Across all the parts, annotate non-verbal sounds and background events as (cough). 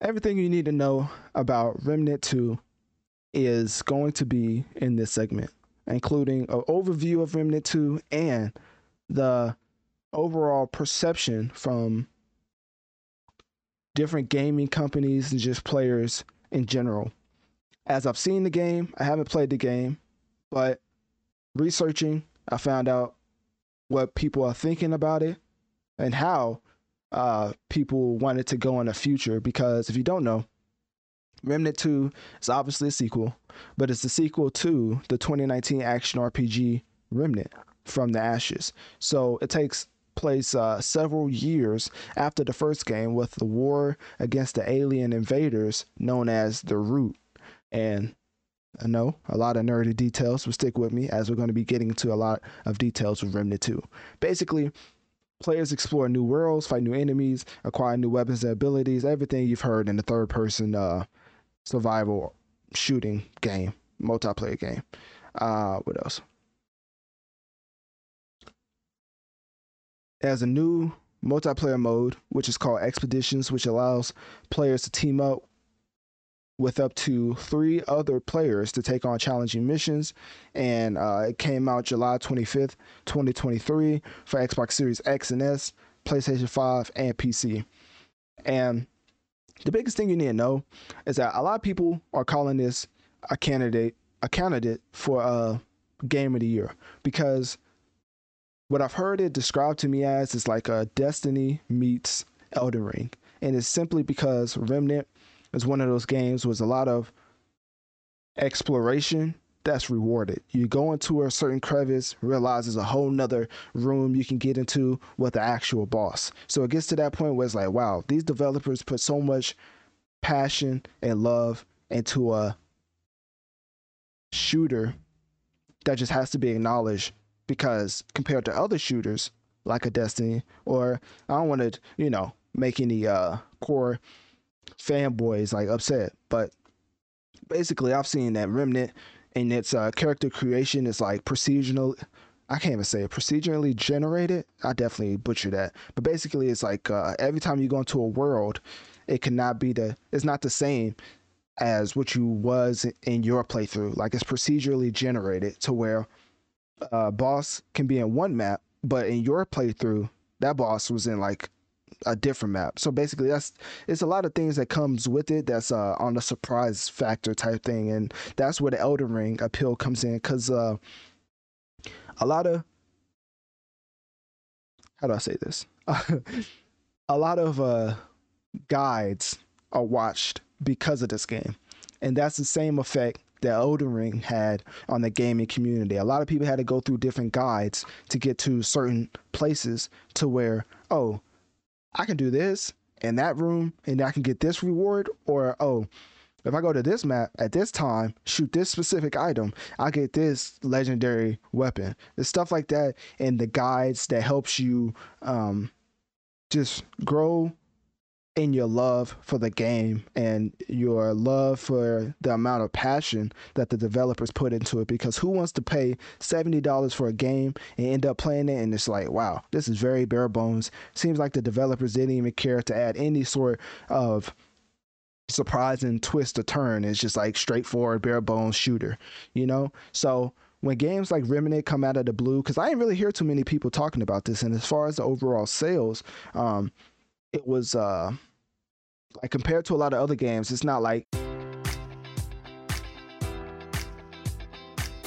Everything you need to know about Remnant 2 is going to be in this segment, including an overview of Remnant 2 and the overall perception from different gaming companies and just players in general. As I've seen the game, I haven't played the game, but researching, I found out what people are thinking about it and how uh, people wanted to go in the future because if you don't know, Remnant 2 is obviously a sequel, but it's the sequel to the 2019 action RPG Remnant from the Ashes. So it takes place uh, several years after the first game with the war against the alien invaders known as the Root. And I know a lot of nerdy details, but stick with me as we're going to be getting into a lot of details with Remnant 2. Basically, Players explore new worlds, fight new enemies, acquire new weapons and abilities. Everything you've heard in the third person uh, survival shooting game, multiplayer game. Uh, what else? Has a new multiplayer mode, which is called Expeditions, which allows players to team up with up to three other players to take on challenging missions. And uh, it came out July 25th, 2023 for Xbox Series X and S, PlayStation 5, and PC. And the biggest thing you need to know is that a lot of people are calling this a candidate a candidate for a game of the year because what I've heard it described to me as is like a Destiny meets Elden Ring. And it's simply because Remnant is one of those games with a lot of exploration that's rewarded. You go into a certain crevice, realize there's a whole nother room you can get into with the actual boss. So it gets to that point where it's like, wow, these developers put so much passion and love into a shooter that just has to be acknowledged because compared to other shooters like a Destiny or I don't want to, you know, make any uh core fanboys like upset. But basically, I've seen that Remnant and its uh, character creation is like procedural. I can't even say it, procedurally generated. I definitely butchered that. But basically, it's like uh, every time you go into a world, it cannot be the. It's not the same as what you was in your playthrough. Like it's procedurally generated to where a uh, boss can be in one map, but in your playthrough, that boss was in like a different map. So basically, that's it's a lot of things that comes with it. That's uh, on the surprise factor type thing, and that's where the Elden Ring appeal comes in because uh, a lot of how do I say this? (laughs) a lot of uh, guides are watched because of this game, and that's the same effect that Elden Ring had on the gaming community. A lot of people had to go through different guides to get to certain places to where, oh, I can do this in that room and I can get this reward. Or, oh, if I go to this map at this time, shoot this specific item, I get this legendary weapon. There's stuff like that and the guides that helps you um, just grow in your love for the game and your love for the amount of passion that the developers put into it. Because who wants to pay $70 for a game and end up playing it and it's like wow this is very bare bones. Seems like the developers didn't even care to add any sort of surprising twist or turn. It's just like straightforward bare bones shooter you know? So when games like Remnant come out of the blue, because I didn't really hear too many people talking about this, and as far as the overall sales, um, it was uh like compared to a lot of other games, it's not like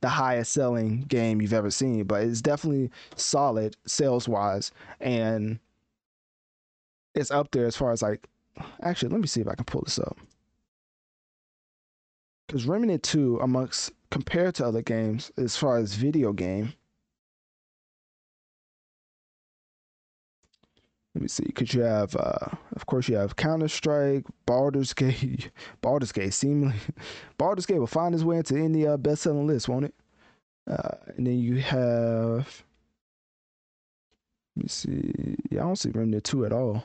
The highest selling game you've ever seen, but it's definitely solid sales wise and it's up there as far as like actually let me see if I can pull this up. Because Remnant 2 amongst compared to other games as far as video game. Let me see. Because you have, uh, of course, you have Counter Strike, Baldur's Gate. (laughs) Baldur's Gate, seemingly, (laughs) Baldur's Gate will find its way into any uh, best-selling list, won't it? Uh, and then you have. Let me see. Yeah, I don't see Remnant two at all.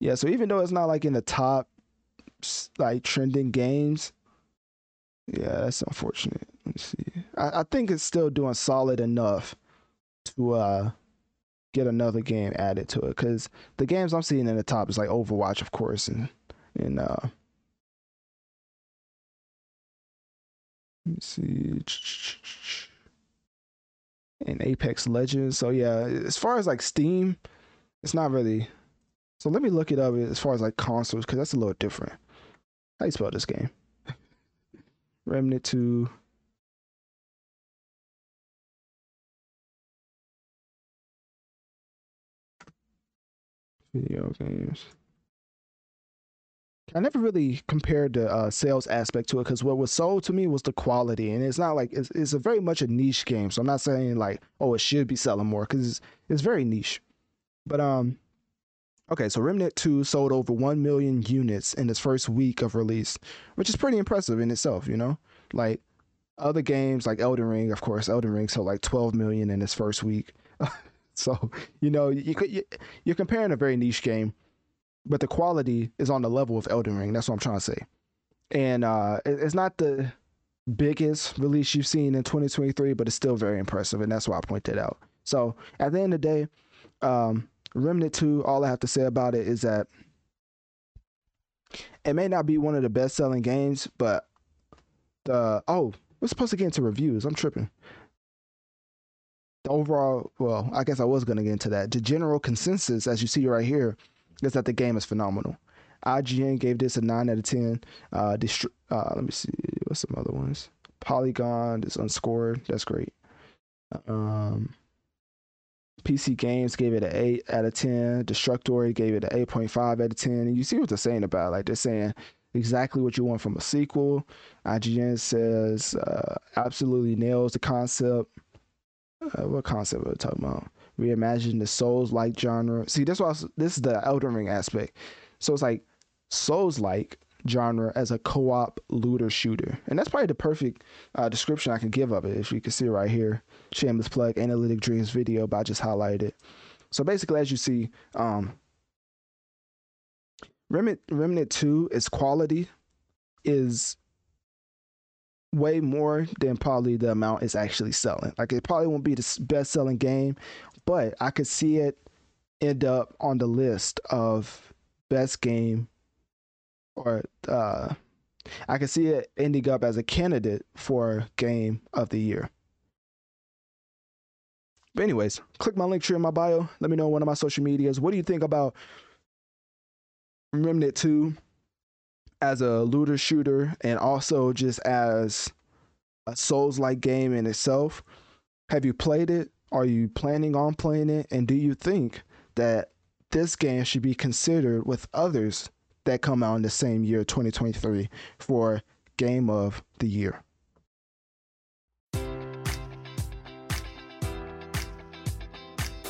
Yeah, so even though it's not like in the top, like trending games, yeah, that's unfortunate. Let me see. I, I think it's still doing solid enough to uh get another game added to it because the games I'm seeing in the top is like Overwatch, of course, and and uh let me see and Apex Legends. So yeah, as far as like Steam, it's not really. So let me look it up as far as like consoles because that's a little different. How you spell this game? (laughs) Remnant 2. Video games. I never really compared the uh, sales aspect to it because what was sold to me was the quality, and it's not like it's, it's a very much a niche game. So I'm not saying like, oh, it should be selling more because it's, it's very niche. But um, okay, so Remnant Two sold over one million units in its first week of release, which is pretty impressive in itself. You know, like other games like Elden Ring, of course, Elden Ring sold like 12 million in its first week. (laughs) (laughs) so you know, you could you, you're comparing a very niche game but the quality is on the level of Elden Ring. That's what I'm trying to say. And uh, it's not the biggest release you've seen in 2023, but it's still very impressive, and that's why I point that out. So at the end of the day, um, Remnant 2, all I have to say about it is that it may not be one of the best selling games, but the oh, we're supposed to get into reviews. I'm tripping. The overall, well, I guess I was gonna get into that. The general consensus, as you see right here, is that the game is phenomenal. IGN gave this a nine out of ten. Uh, dist- uh, let me see what's some other ones. Polygon is unscored. That's great. Um, PC Games gave it an eight out of ten. Destructoid gave it an eight point five out of ten. And you see what they're saying about it. like they're saying exactly what you want from a sequel. IGN says uh, absolutely nails the concept. Uh, what concept are we talking about? reimagine the Souls like genre. See, this was this is the Elden Ring aspect. So it's like Souls like genre as a co-op looter shooter, and that's probably the perfect uh, description I can give of it. If you can see right here, shameless plug, Analytic Dreamz video, but I just highlighted it. So basically, as you see, um, Remnant Remnant Two is quality is way more than probably the amount it's actually selling. Like it probably won't be the best selling game, but I could see it end up on the list of best game or uh I could see it ending up as a candidate for game of the year. But anyways, click my link tree in my bio. Let me know on one of my social medias. What do you think about Remnant 2 as a looter shooter and also just as a Souls like game in itself. Have you played it? Are you planning on playing it? And do you think that this game should be considered with others that come out in the same year, 2023, for Game of the Year?